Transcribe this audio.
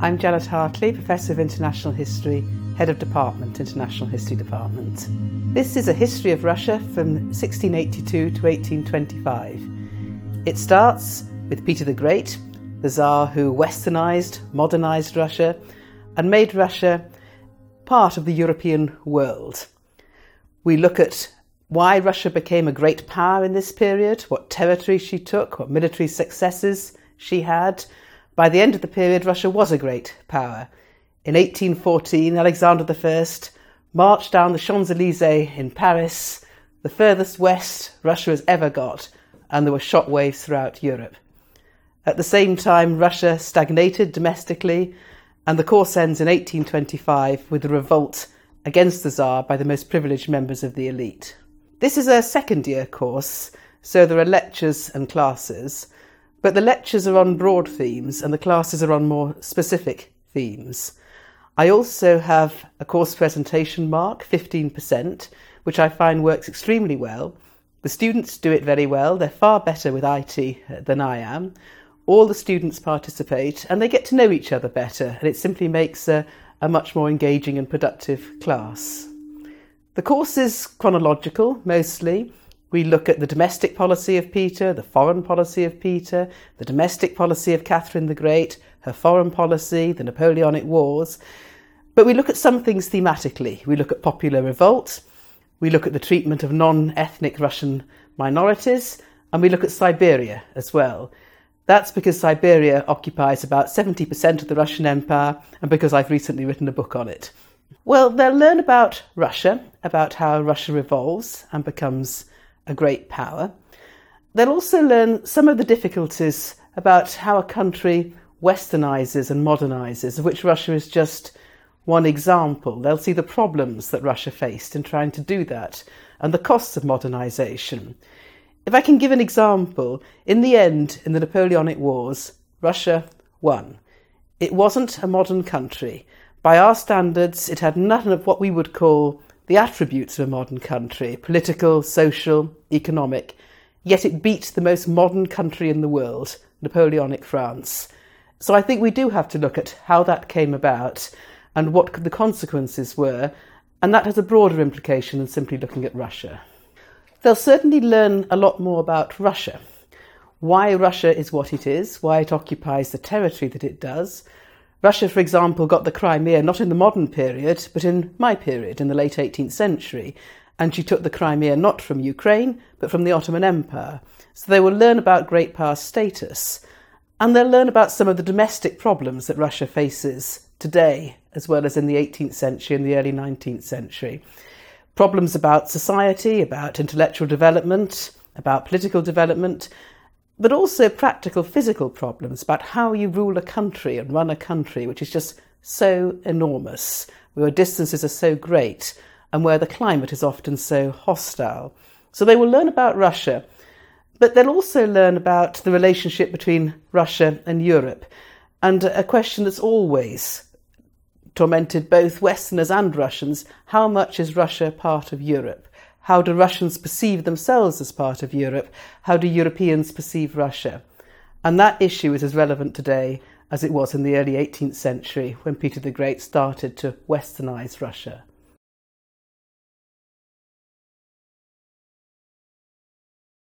I'm Janet Hartley, Professor of International History, Head of Department, International History Department. This is a history of Russia from 1682 to 1825. It starts with Peter the Great, the Tsar who westernised, modernised Russia, and made Russia part of the European world. We look at why Russia became a great power in this period, what territory she took, what military successes she had, by the end of the period, Russia was a great power. In 1814, Alexander I marched down the Champs Elysees in Paris, the furthest west Russia has ever got, and there were shockwaves throughout Europe. At the same time, Russia stagnated domestically, and the course ends in 1825 with a revolt against the Tsar by the most privileged members of the elite. This is a second year course, so there are lectures and classes. But the lectures are on broad themes and the classes are on more specific themes. I also have a course presentation mark, 15%, which I find works extremely well. The students do it very well. They're far better with IT uh, than I am. All the students participate and they get to know each other better, and it simply makes a, a much more engaging and productive class. The course is chronological mostly, we look at the domestic policy of Peter, the foreign policy of Peter, the domestic policy of Catherine the Great, her foreign policy, the Napoleonic Wars. But we look at some things thematically. We look at popular revolt, we look at the treatment of non ethnic Russian minorities, and we look at Siberia as well. That's because Siberia occupies about 70% of the Russian Empire, and because I've recently written a book on it. Well, they'll learn about Russia, about how Russia evolves and becomes a great power. They'll also learn some of the difficulties about how a country westernizes and modernizes, of which Russia is just one example. They'll see the problems that Russia faced in trying to do that and the costs of modernization. If I can give an example, in the end, in the Napoleonic Wars, Russia won. It wasn't a modern country. By our standards, it had none of what we would call the attributes of a modern country political, social, economic, yet it beat the most modern country in the world, Napoleonic France. So I think we do have to look at how that came about and what the consequences were, and that has a broader implication than simply looking at Russia. They'll certainly learn a lot more about Russia, why Russia is what it is, why it occupies the territory that it does, Russia, for example, got the Crimea not in the modern period, but in my period, in the late 18th century, and she took the Crimea not from Ukraine, but from the Ottoman Empire. So they will learn about great power status, and they'll learn about some of the domestic problems that Russia faces today, as well as in the 18th century and the early 19th century. Problems about society, about intellectual development, about political development, but also practical physical problems about how you rule a country and run a country, which is just so enormous, where distances are so great, and where the climate is often so hostile. So they will learn about Russia, but they'll also learn about the relationship between Russia and Europe, and a question that's always tormented both Westerners and Russians how much is Russia part of Europe? How do Russians perceive themselves as part of Europe? How do Europeans perceive Russia? And that issue is as relevant today as it was in the early 18th century when Peter the Great started to westernize Russia.